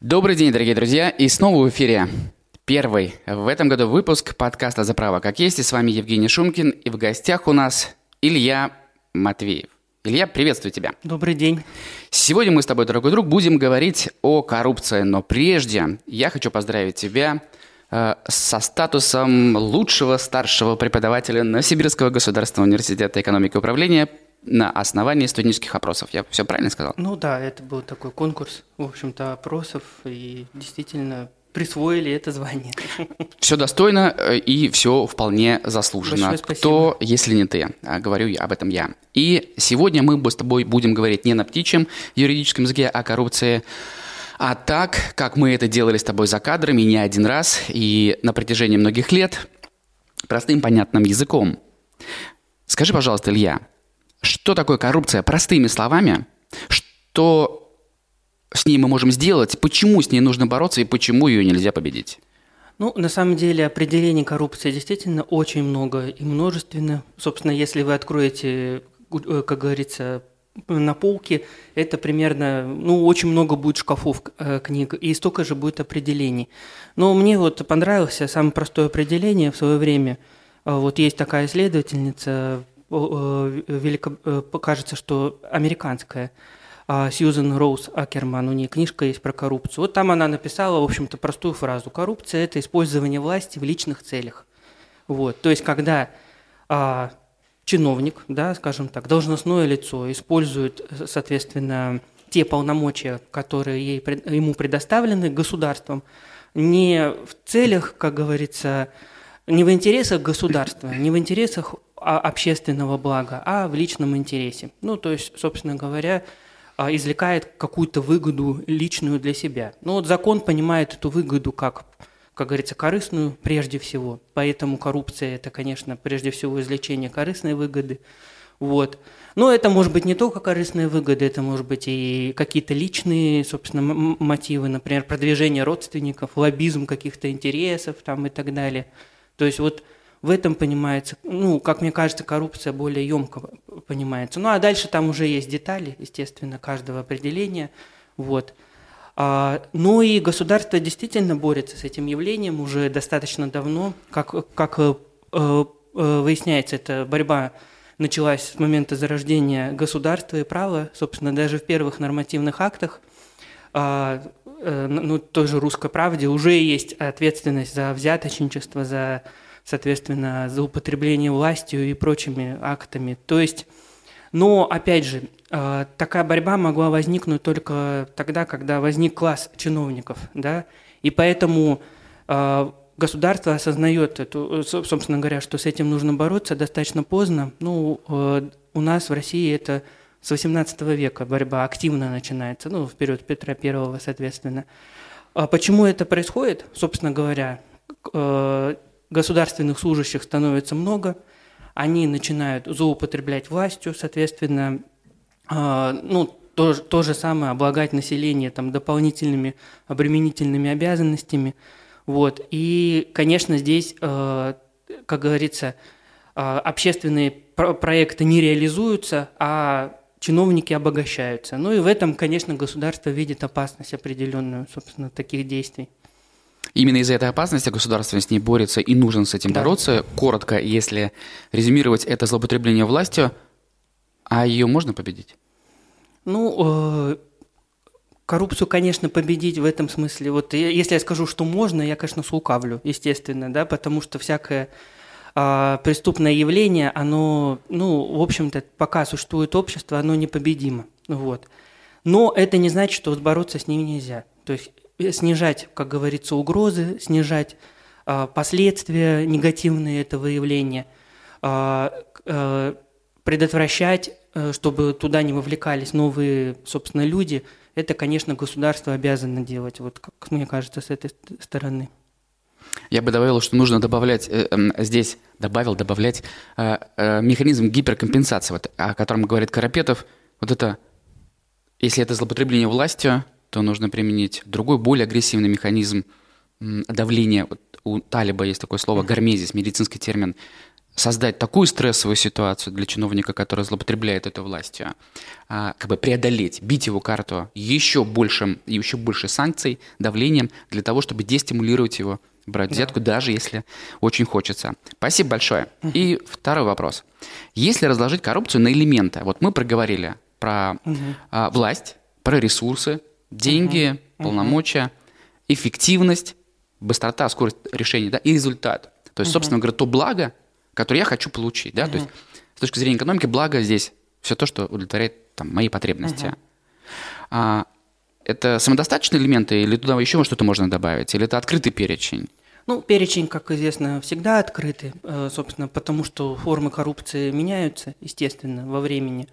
Добрый день, дорогие друзья, и снова в эфире первый в этом году выпуск подкаста «За право как есть». И с вами Евгений Шумкин, и в гостях у нас Илья Матвеев. Илья, приветствую тебя. Добрый день. Сегодня мы с тобой, дорогой друг, будем говорить о коррупции, но прежде я хочу поздравить тебя э, со статусом лучшего старшего преподавателя Новосибирского государственного университета экономики и управления на основании студенческих опросов. Я все правильно сказал? Ну да, это был такой конкурс, в общем-то, опросов, и действительно присвоили это звание. Все достойно э, и все вполне заслуженно. Кто, если не ты? А, говорю я об этом я. И сегодня мы с тобой будем говорить не на птичьем юридическом языке о коррупции, а так, как мы это делали с тобой за кадрами не один раз и на протяжении многих лет, простым понятным языком. Скажи, пожалуйста, Илья, что такое коррупция простыми словами? Что с ней мы можем сделать, почему с ней нужно бороться и почему ее нельзя победить? Ну, на самом деле, определений коррупции действительно очень много и множественно. Собственно, если вы откроете, э, как говорится, на полке, это примерно, ну, очень много будет шкафов э, книг, и столько же будет определений. Но мне вот понравилось самое простое определение в свое время. Э, вот есть такая исследовательница, велико, кажется, что американская, а, Сьюзен Роуз Акерман, у нее книжка есть про коррупцию. Вот там она написала, в общем-то, простую фразу. Коррупция – это использование власти в личных целях. Вот. То есть, когда а, чиновник, да, скажем так, должностное лицо использует, соответственно, те полномочия, которые ей, ему предоставлены государством, не в целях, как говорится, не в интересах государства, не в интересах а, общественного блага, а в личном интересе. Ну, то есть, собственно говоря, а, извлекает какую-то выгоду личную для себя. Но вот закон понимает эту выгоду как, как говорится, корыстную прежде всего. Поэтому коррупция – это, конечно, прежде всего извлечение корыстной выгоды. Вот. Но это может быть не только корыстные выгоды, это может быть и какие-то личные, собственно, мотивы, например, продвижение родственников, лоббизм каких-то интересов там и так далее. То есть вот в этом понимается, ну, как мне кажется, коррупция более емко понимается. Ну, а дальше там уже есть детали, естественно, каждого определения. Вот. А, ну и государство действительно борется с этим явлением уже достаточно давно. Как, как э, э, выясняется, эта борьба началась с момента зарождения государства и права. Собственно, даже в первых нормативных актах а, э, ну, тоже русской правде уже есть ответственность за взяточничество, за соответственно, за употребление властью и прочими актами. То есть, но, опять же, э, такая борьба могла возникнуть только тогда, когда возник класс чиновников, да, и поэтому э, государство осознает эту, собственно говоря, что с этим нужно бороться достаточно поздно. Ну, э, у нас в России это с 18 века борьба активно начинается, ну, в период Петра I, соответственно. А почему это происходит, собственно говоря? государственных служащих становится много, они начинают злоупотреблять властью, соответственно, э, ну, то, то же самое облагать население там, дополнительными обременительными обязанностями. Вот. И, конечно, здесь, э, как говорится, э, общественные про проекты не реализуются, а чиновники обогащаются. Ну и в этом, конечно, государство видит опасность определенную, собственно, таких действий. Именно из-за этой опасности государство с ней борется и нужно с этим да. бороться. Коротко, если резюмировать это злоупотребление властью, а ее можно победить? Ну, э, коррупцию, конечно, победить в этом смысле. Вот если я скажу, что можно, я, конечно, слукавлю, естественно, да, потому что всякое э, преступное явление, оно, ну, в общем-то, пока существует общество, оно непобедимо. Вот. Но это не значит, что бороться с ним нельзя. То есть снижать, как говорится, угрозы, снижать э, последствия негативные этого явления, э, э, предотвращать, э, чтобы туда не вовлекались новые, собственно, люди, это, конечно, государство обязано делать, вот как мне кажется, с этой стороны. Я бы добавил, что нужно добавлять э, э, здесь, добавил, добавлять э, э, механизм гиперкомпенсации, вот, о котором говорит Карапетов. Вот это, если это злоупотребление властью, то нужно применить другой, более агрессивный механизм давления. Вот у талиба есть такое слово гармезис, медицинский термин. создать такую стрессовую ситуацию для чиновника, который злоупотребляет этой властью, а, как бы преодолеть, бить его карту еще большим, еще больше санкций, давлением для того, чтобы дестимулировать его брать взятку, да. даже если очень хочется. Спасибо большое. Угу. И второй вопрос. Если разложить коррупцию на элементы, вот мы проговорили про угу. а, власть, про ресурсы, деньги, угу. полномочия, эффективность, быстрота, скорость решения да, и результат. То есть, угу. собственно говоря, то благо, которое я хочу получить. Да? Угу. То есть, с точки зрения экономики, благо здесь все то, что удовлетворяет там, мои потребности. Угу. А, это самодостаточные элементы или туда еще что-то можно добавить? Или это открытый перечень? Ну, перечень, как известно, всегда открытый, э, собственно, потому что формы коррупции меняются, естественно, во времени.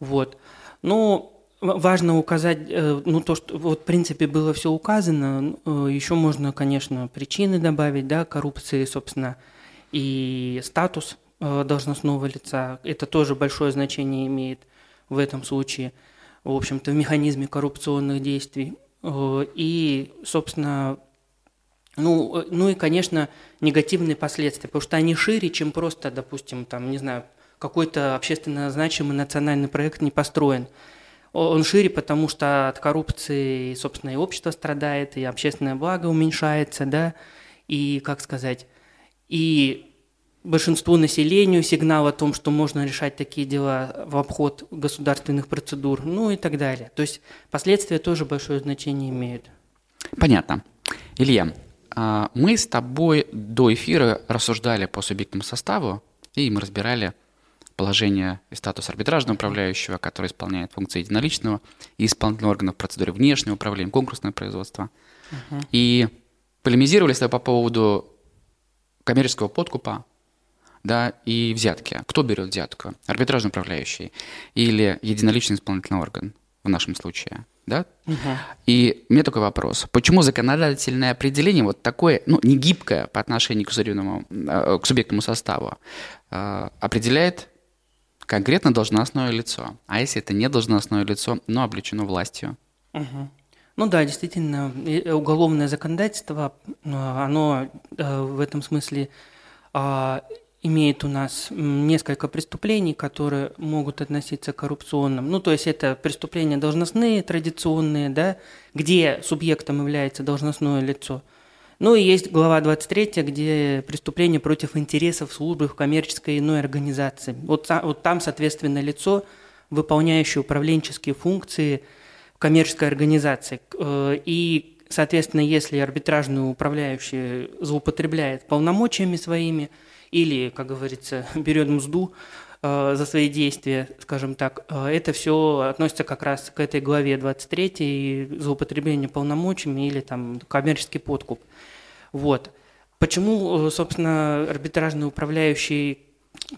Вот. Но важно указать, э, ну, то, что вот, в принципе, было все указано, э, еще можно, конечно, причины добавить, да, коррупции, собственно, и статус должностного лица. Это тоже большое значение имеет в этом случае, в общем-то, в механизме коррупционных действий. И, собственно, ну, э, ну и, конечно, негативные последствия, потому что они шире, чем просто, допустим, там, не знаю, какой-то общественно значимый национальный проект не построен. Он шире, потому что от коррупции, собственно, и общество страдает, и общественное благо уменьшается, да, и, как сказать, и большинству населению сигнал о том, что можно решать такие дела в обход государственных процедур, ну и так далее. То есть последствия тоже большое значение имеют. Понятно. Илья, мы с тобой до эфира рассуждали по субъектному составу, и мы разбирали положение и статус арбитражного управляющего, который исполняет функции единоличного и исполнительного органа в процедуре внешнего управления, конкурсное производство. Uh-huh. И полемизировали с тобой по поводу коммерческого подкупа да, и взятки. Кто берет взятку? Арбитражный управляющий или единоличный исполнительный орган в нашем случае? Да? Угу. И мне такой вопрос. Почему законодательное определение вот такое, ну, не гибкое по отношению к, судебному, э, к субъектному составу, э, определяет конкретно должностное лицо? А если это не должностное лицо, но облечено властью? Угу. Ну да, действительно, уголовное законодательство, э, оно в этом смысле а, имеет у нас несколько преступлений, которые могут относиться к коррупционным. Ну, то есть это преступления должностные, традиционные, да, где субъектом является должностное лицо. Ну и есть глава 23, где преступления против интересов службы в коммерческой иной организации. Вот, вот там, соответственно, лицо, выполняющее управленческие функции в коммерческой организации. Э, и, соответственно, если арбитражный управляющий злоупотребляет полномочиями своими – или, как говорится, берет мзду э, за свои действия, скажем так, э, это все относится как раз к этой главе 23 и злоупотребление полномочиями или там коммерческий подкуп. Вот. Почему, э, собственно, арбитражный управляющий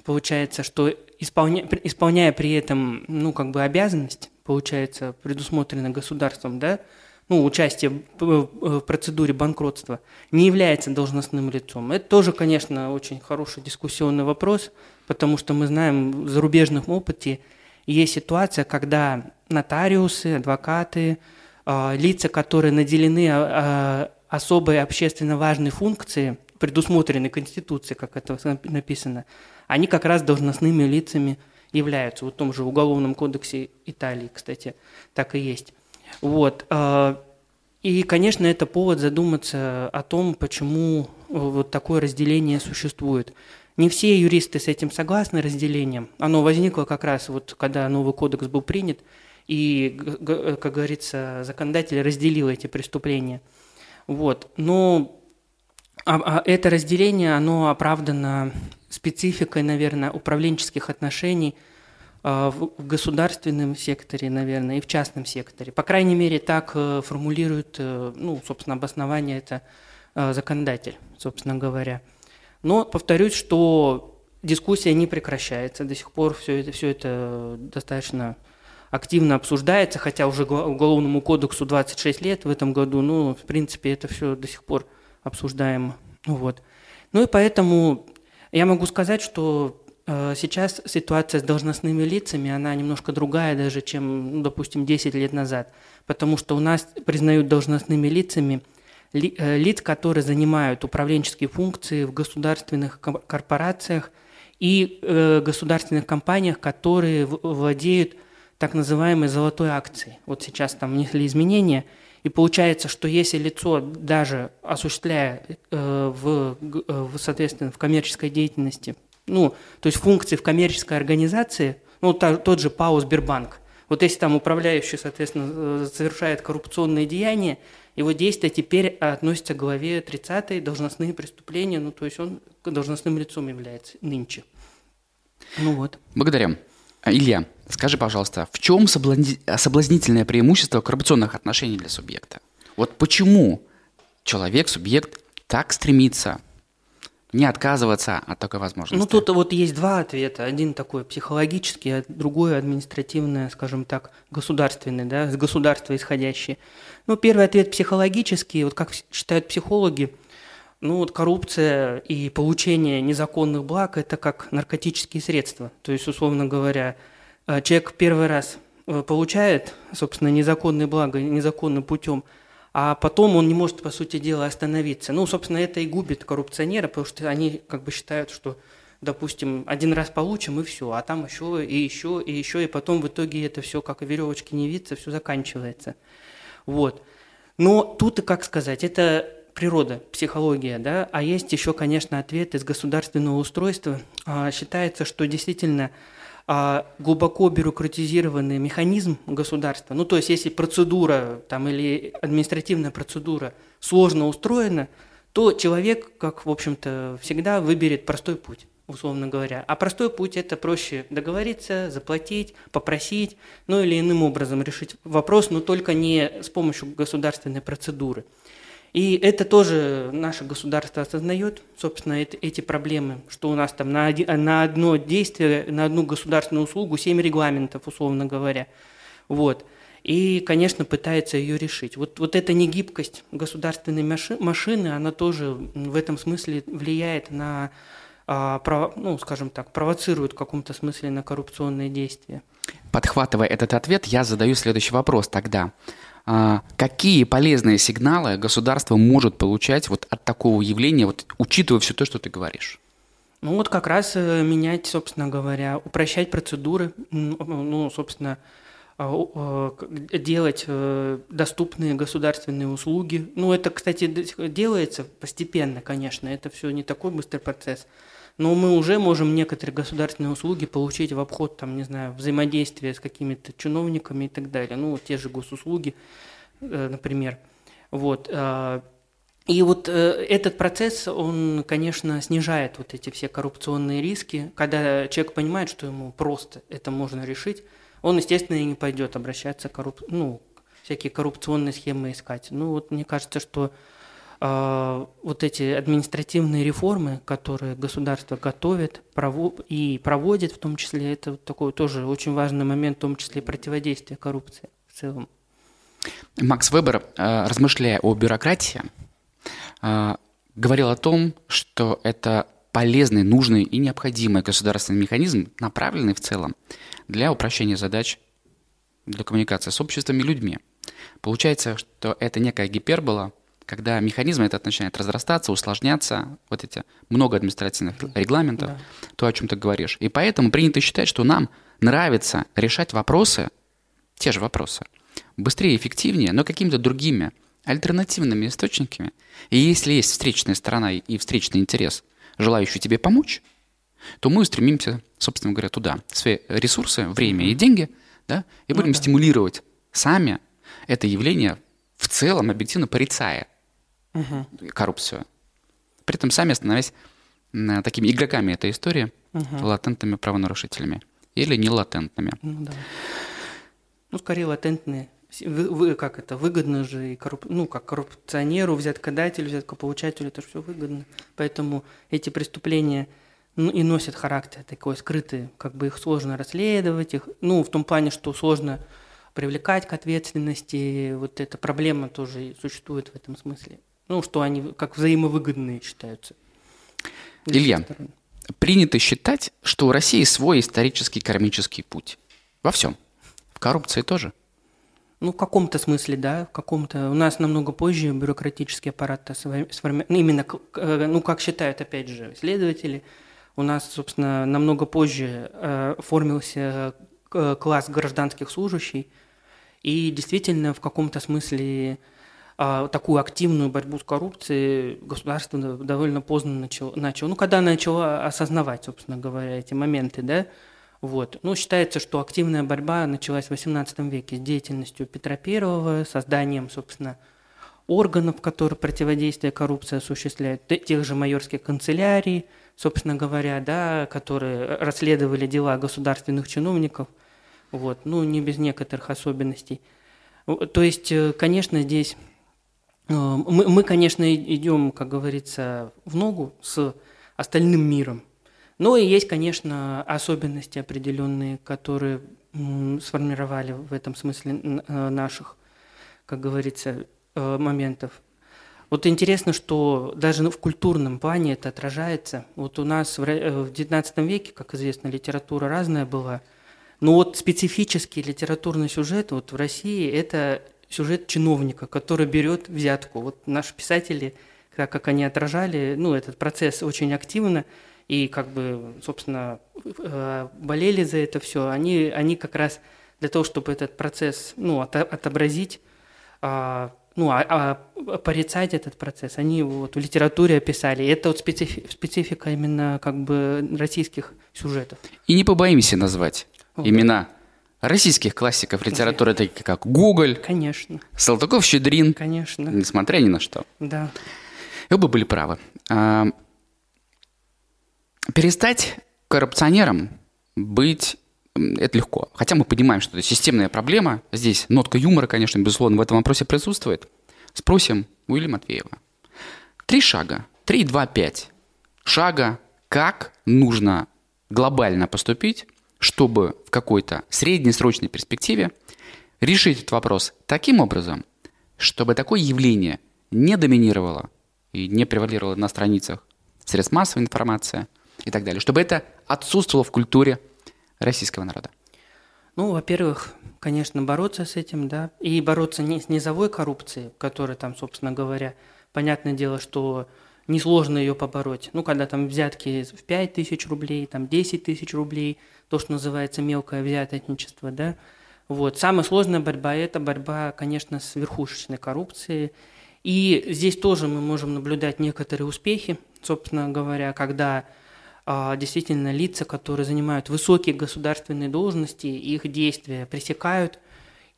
получается, что исполня, исполняя при этом, ну, как бы обязанность, получается, предусмотрена государством, да, ну, участие в процедуре банкротства, не является должностным лицом. Это тоже, конечно, очень хороший дискуссионный вопрос, потому что мы знаем в зарубежном опыте есть ситуация, когда нотариусы, адвокаты, а, лица, которые наделены а, а, особой общественно важной функцией, предусмотренной Конституцией, как это написано, они как раз должностными лицами являются. Вот в том же Уголовном кодексе Италии, кстати, так и есть. Вот. А, и, конечно, это повод задуматься о том, почему э, вот такое разделение существует. Не все юристы с этим согласны разделением. Оно возникло как раз вот, когда новый кодекс был принят, и, как говорится, законодатель разделил эти преступления. Вот. Но а, а это разделение, оно оправдано спецификой, наверное, управленческих отношений – в государственном секторе, наверное, и в частном секторе. По крайней мере, так э, формулирует, э, ну, собственно, обоснование это э, законодатель, собственно говоря. Но повторюсь, что дискуссия не прекращается. До сих пор все это, все это достаточно активно обсуждается, хотя уже Уголовному кодексу 26 лет в этом году, ну, в принципе, это все до сих пор обсуждаемо. Вот. Ну и поэтому я могу сказать, что сейчас ситуация с должностными лицами, она немножко другая даже, чем, ну, допустим, 10 лет назад. Потому что у нас признают должностными лицами э, лиц, которые занимают управленческие функции в государственных корпорациях и э, государственных компаниях, которые владеют так называемой золотой акцией. Вот сейчас там внесли изменения, и получается, что если лицо даже осуществляя э, э, в, соответственно, в коммерческой деятельности, ну, то есть функции в коммерческой организации, ну, та, тот же ПАО Сбербанк, вот если там управляющий, соответственно, э, совершает коррупционные деяния, его действия теперь относятся к главе 30 должностные преступления, ну, то есть он должностным лицом является нынче. Ну вот. Благодарим. А, Илья, скажи, пожалуйста, в чем соблазнительное преимущество коррупционных отношений для субъекта? Вот почему человек, субъект так стремится не отказываться от такой возможности? Ну, тут вот есть два ответа. Один такой психологический, а другой административный, скажем так, государственный, да, с государства исходящий. Ну, первый ответ психологический. Вот как считают психологи, ну вот коррупция и получение незаконных благ – это как наркотические средства. То есть, условно говоря, э, человек первый раз э, получает, собственно, незаконные блага незаконным путем, а потом он не может, по сути дела, остановиться. Ну, собственно, это и губит коррупционера, потому что они как бы считают, что, допустим, один раз получим и все, а там еще и еще и еще, и потом в итоге это все как веревочки не видится, все заканчивается. Вот. Но тут, и как сказать, это природа, психология, да, а есть еще, конечно, ответ из государственного устройства. А, считается, что действительно глубоко бюрократизированный механизм государства, ну то есть если процедура там, или административная процедура сложно устроена, то человек, как в общем-то всегда, выберет простой путь условно говоря. А простой путь – это проще договориться, заплатить, попросить, ну или иным образом решить вопрос, но только не с помощью государственной процедуры. И это тоже наше государство осознает, собственно, это, эти проблемы, что у нас там на, один, на одно действие, на одну государственную услугу семь регламентов, условно говоря. Вот. И, конечно, пытается ее решить. Вот, вот эта негибкость государственной маши, машины, она тоже в этом смысле влияет на, а, ну, скажем так, провоцирует в каком-то смысле на коррупционные действия. Подхватывая этот ответ, я задаю следующий вопрос тогда. А, какие полезные сигналы государство может получать вот от такого явления, вот, учитывая все то, что ты говоришь? Ну вот как раз э, менять, собственно говоря, упрощать процедуры, ну, собственно, а, делать э, доступные государственные услуги. Ну, это, кстати, делается постепенно, конечно, это все не такой быстрый процесс но мы уже можем некоторые государственные услуги получить в обход, там, не знаю, взаимодействия с какими-то чиновниками и так далее. Ну, те же госуслуги, э, например. Вот. Э, и вот э, этот процесс, он, конечно, снижает вот эти все коррупционные риски. Когда человек понимает, что ему просто это можно решить, он, естественно, и не пойдет обращаться корруп... ну, всякие коррупционные схемы искать. Ну, вот мне кажется, что вот эти административные реформы, которые государство готовит и проводит, в том числе, это такой тоже очень важный момент, в том числе противодействия коррупции в целом. Макс Вебер, а, размышляя о бюрократии, а, говорил о том, что это полезный, нужный и необходимый государственный механизм, направленный в целом для упрощения задач для коммуникации с обществом и людьми. Получается, что это некая гипербола – когда механизм этот начинает разрастаться, усложняться, вот эти много административных регламентов, да. то, о чем ты говоришь. И поэтому принято считать, что нам нравится решать вопросы, те же вопросы, быстрее эффективнее, но какими-то другими, альтернативными источниками. И если есть встречная сторона и встречный интерес, желающий тебе помочь, то мы устремимся, собственно говоря, туда. Свои ресурсы, время и деньги, да, и будем ну, да. стимулировать сами это явление в целом объективно порицая угу. коррупцию. При этом сами становясь такими игроками этой истории, угу. латентными правонарушителями. Или не латентными. Ну, да. ну скорее латентные. Вы, вы, как это, выгодно же, и корруп... ну, как коррупционеру, взяткодателю, взяткополучателю, это все выгодно. Поэтому эти преступления ну, и носят характер такой скрытый, как бы их сложно расследовать, их, ну, в том плане, что сложно привлекать к ответственности, вот эта проблема тоже существует в этом смысле. Ну, что они как взаимовыгодные считаются. Илья, принято считать, что у России свой исторический кармический путь. Во всем. В коррупции тоже. Ну, в каком-то смысле, да, в каком-то. У нас намного позже бюрократический аппарат сформирован. Ну, именно, э, ну, как считают, опять же, исследователи, у нас, собственно, намного позже э, оформился э, класс гражданских служащих, и действительно в каком-то смысле э, такую активную борьбу с коррупцией государство довольно поздно начало, начало ну, когда начало осознавать, собственно говоря, эти моменты, да, вот. Ну, считается, что активная борьба началась в XVIII веке с деятельностью Петра I, созданием, собственно, органов, которые противодействие коррупции осуществляют, тех же майорских канцелярий, собственно говоря, да, которые расследовали дела государственных чиновников, вот, ну, не без некоторых особенностей. То есть, э, конечно, здесь мы, мы, конечно, идем, как говорится, в ногу с остальным миром. Но и есть, конечно, особенности определенные, которые сформировали в этом смысле э, наших, как говорится, моментов. Вот интересно, что даже в культурном плане это отражается. Вот у нас в XIX э, веке, как известно, литература разная была. Но вот специфический литературный сюжет вот в России – это сюжет чиновника, который берет взятку. Вот наши писатели, так как они отражали ну, этот процесс очень активно, и как бы, собственно, э, болели за это все, они, они как раз для того, чтобы этот процесс ну, отобразить, а, ну, а, а порицать этот процесс, они его вот в литературе описали. Это вот специфи, специфика именно как бы российских сюжетов. И не побоимся назвать вот. имена российских классиков литературы, таких как Гоголь, Конечно. Салтыков-Щедрин, Конечно. несмотря ни на что. Да. И оба были правы. А, перестать коррупционером быть это легко. Хотя мы понимаем, что это системная проблема. Здесь нотка юмора, конечно, безусловно, в этом вопросе присутствует. Спросим у Ильи Матвеева. Три шага. Три, два, пять. Шага, как нужно глобально поступить, чтобы в какой-то среднесрочной перспективе решить этот вопрос таким образом, чтобы такое явление не доминировало и не превалировало на страницах средств массовой информации и так далее, чтобы это отсутствовало в культуре российского народа? Ну, во-первых, конечно, бороться с этим, да, и бороться не с низовой коррупцией, которая там, собственно говоря, понятное дело, что несложно ее побороть. Ну, когда там взятки в 5 тысяч рублей, там 10 тысяч рублей, то, что называется мелкое взяточничество, да. Вот. Самая сложная борьба – это борьба, конечно, с верхушечной коррупцией. И здесь тоже мы можем наблюдать некоторые успехи, собственно говоря, когда а, действительно лица, которые занимают высокие государственные должности, их действия пресекают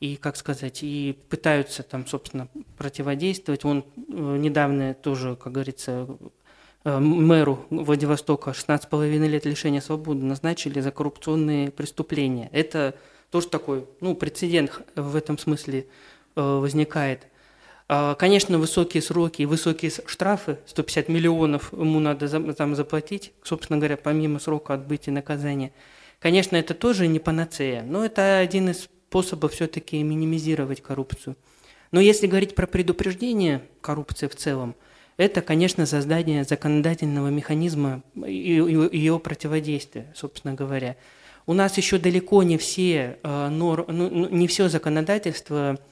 и, как сказать, и пытаются там, собственно, противодействовать. Он э, недавно тоже, как говорится, мэру Владивостока 16,5 лет лишения свободы назначили за коррупционные преступления. Это тоже такой, ну, прецедент в этом смысле э, возникает – а, конечно, высокие сроки и высокие штрафы, 150 миллионов ему надо там заплатить, собственно говоря, помимо срока отбытия наказания. Конечно, это тоже не панацея, но это один из способов все-таки минимизировать коррупцию. Но если говорить про предупреждение коррупции в целом, это, конечно, создание законодательного механизма и ее противодействия, собственно говоря. У нас еще далеко не все, а, ну, ну, не все законодательство –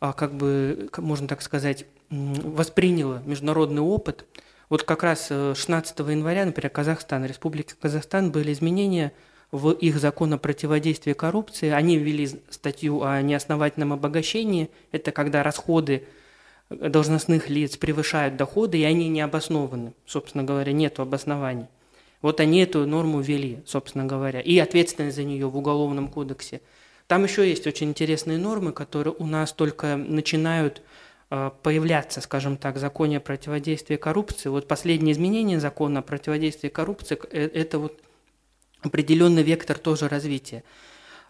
а, как бы, можно так сказать, восприняло международный опыт. Вот как раз 16 э, января, например, Казахстан, Республика Казахстан, были изменения в их закон о противодействии коррупции. Они ввели статью о неосновательном обогащении. Это когда расходы должностных лиц превышают доходы, и они не обоснованы. Собственно говоря, нет обоснований. Вот они эту норму ввели, собственно говоря, и ответственность за нее в Уголовном кодексе – там еще есть очень интересные нормы, которые у нас только начинают а, появляться, скажем так, в законе о противодействии коррупции. Вот последние изменения закона о противодействии коррупции э, – это вот определенный вектор тоже развития.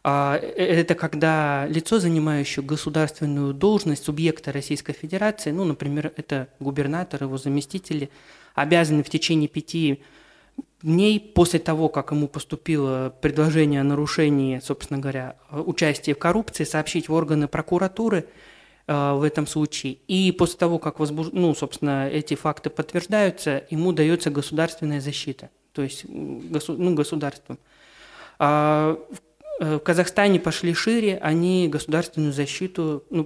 А, э, это когда лицо, занимающее государственную должность субъекта Российской Федерации, ну, например, это губернатор, его заместители, обязаны в течение пяти дней после того, как ему поступило предложение о нарушении, собственно говоря, участия в коррупции, сообщить в органы прокуратуры э, в этом случае. И после того, как, возбуж... ну, собственно, эти факты подтверждаются, ему дается государственная защита, то есть ну, государством. А в Казахстане пошли шире, они государственную защиту ну,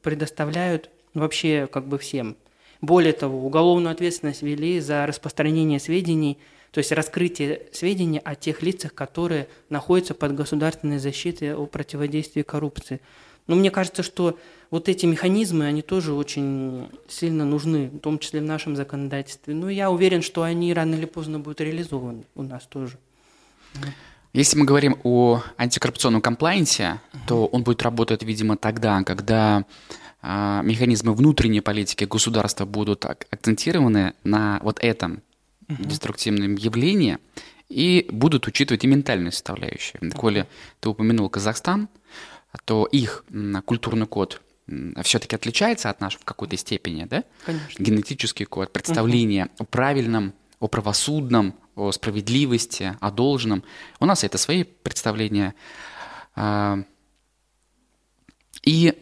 предоставляют вообще как бы всем. Более того, уголовную ответственность ввели за распространение сведений – То есть раскрытие сведений о тех лицах, которые находятся под государственной защитой о противодействии коррупции. Но мне кажется, что вот эти механизмы, они тоже очень сильно нужны, в том числе в нашем законодательстве. Но я уверен, что они рано или поздно будут реализованы у нас тоже. Если мы говорим о антикоррупционном комплайнсе, то он будет работать, видимо, тогда, когда а, механизмы внутренней политики государства будут акцентированы на вот этом uh-huh. деструктивном явлении и будут учитывать и ментальную составляющую. Uh-huh. Коли ты упомянул Казахстан, то их культурный код все-таки отличается от нашего в какой-то степени, да? Конечно. Генетический код, представление uh-huh. о правильном, о правосудном, о справедливости, о должном. У нас это свои представления. А, и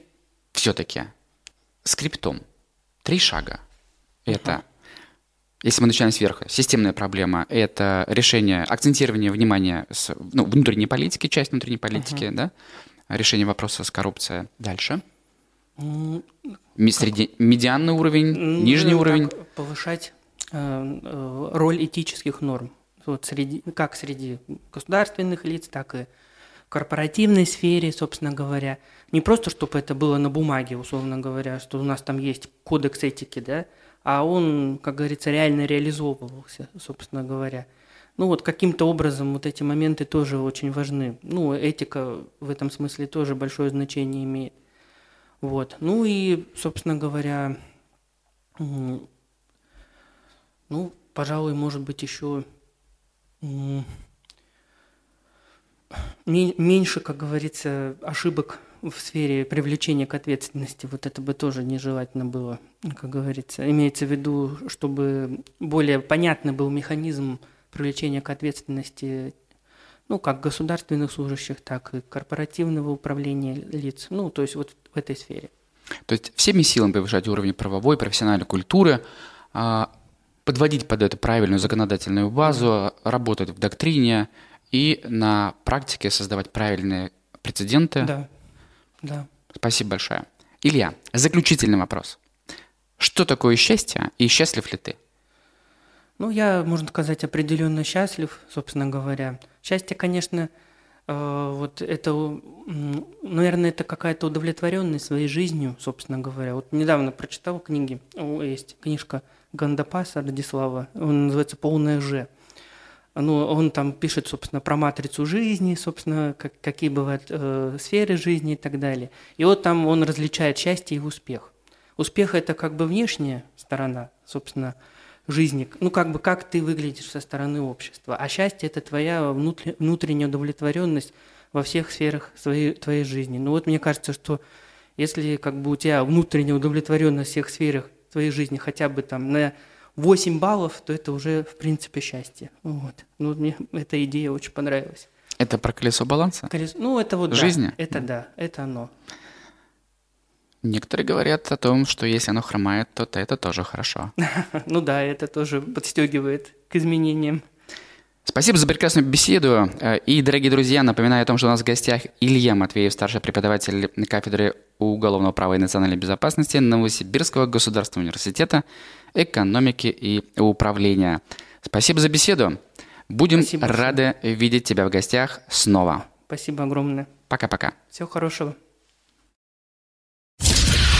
все-таки скриптом. Три шага. Это, если мы начинаем сверху, системная проблема – это решение, акцентирование внимания с, ну, внутренней политики, часть внутренней политики, uh-huh. да, решение вопроса с коррупцией. Дальше. Среди, медианный уровень, ну, нижний уровень. Повышать Э, э, роль этических норм. Вот среди, как среди государственных лиц, так и корпоративной сфере, собственно говоря. Не просто, чтобы это было на бумаге, условно говоря, что у нас там есть кодекс этики, да, а он, как говорится, реально реализовывался, собственно говоря. Ну вот каким-то образом вот эти моменты тоже очень важны. Ну, этика в этом смысле тоже большое значение имеет. Вот. Ну и, собственно говоря, ну, пожалуй, может быть, еще меньше, как говорится, ошибок в сфере привлечения к ответственности. Вот это бы тоже нежелательно было, как говорится. Имеется в виду, чтобы более понятный был механизм привлечения к ответственности ну, как государственных служащих, так и корпоративного управления лиц. Ну, то есть вот в этой сфере. То есть всеми силами повышать уровень правовой, профессиональной культуры, а, подводить под эту правильную законодательную базу, работать в доктрине и на практике создавать правильные прецеденты. Да, да. Спасибо большое. Илья, заключительный вопрос. Что такое счастье и счастлив ли ты? Ну, я, можно сказать, определенно счастлив, собственно говоря. Счастье, конечно, э, вот это, наверное, это какая-то удовлетворенность своей жизнью, собственно говоря. Вот недавно прочитал книги, есть книжка Гандапаса Радислава, он называется «Полное Ж». Ну, он там пишет, собственно, про матрицу жизни, собственно, как, какие бывают э, сферы жизни и так далее. И вот там он различает счастье и успех. Успех – это как бы внешняя сторона, собственно, жизни, ну, как бы как ты выглядишь со стороны общества. А счастье – это твоя внутренняя удовлетворенность во всех сферах своей, твоей жизни. Ну, вот мне кажется, что если как бы у тебя внутренняя удовлетворенность в всех сферах твоей жизни хотя бы там на 8 баллов, то это уже, в принципе, счастье. Вот. Ну, мне эта идея очень понравилась. Это про колесо баланса? Колесо, ну, это вот, Жизни? Да, это да, это оно. Некоторые говорят о том, что если оно хромает, то это тоже хорошо. Ну да, это тоже подстегивает к изменениям. Спасибо за прекрасную беседу. Э, и, дорогие друзья, напоминаю о том, что у нас в гостях Илья Матвеев, старший преподаватель кафедры уголовного права и национальной безопасности Новосибирского государственного университета экономики и управления. Спасибо за беседу. Будем Спасибо. рады видеть тебя в гостях снова. Спасибо огромное. Пока-пока. Всего хорошего.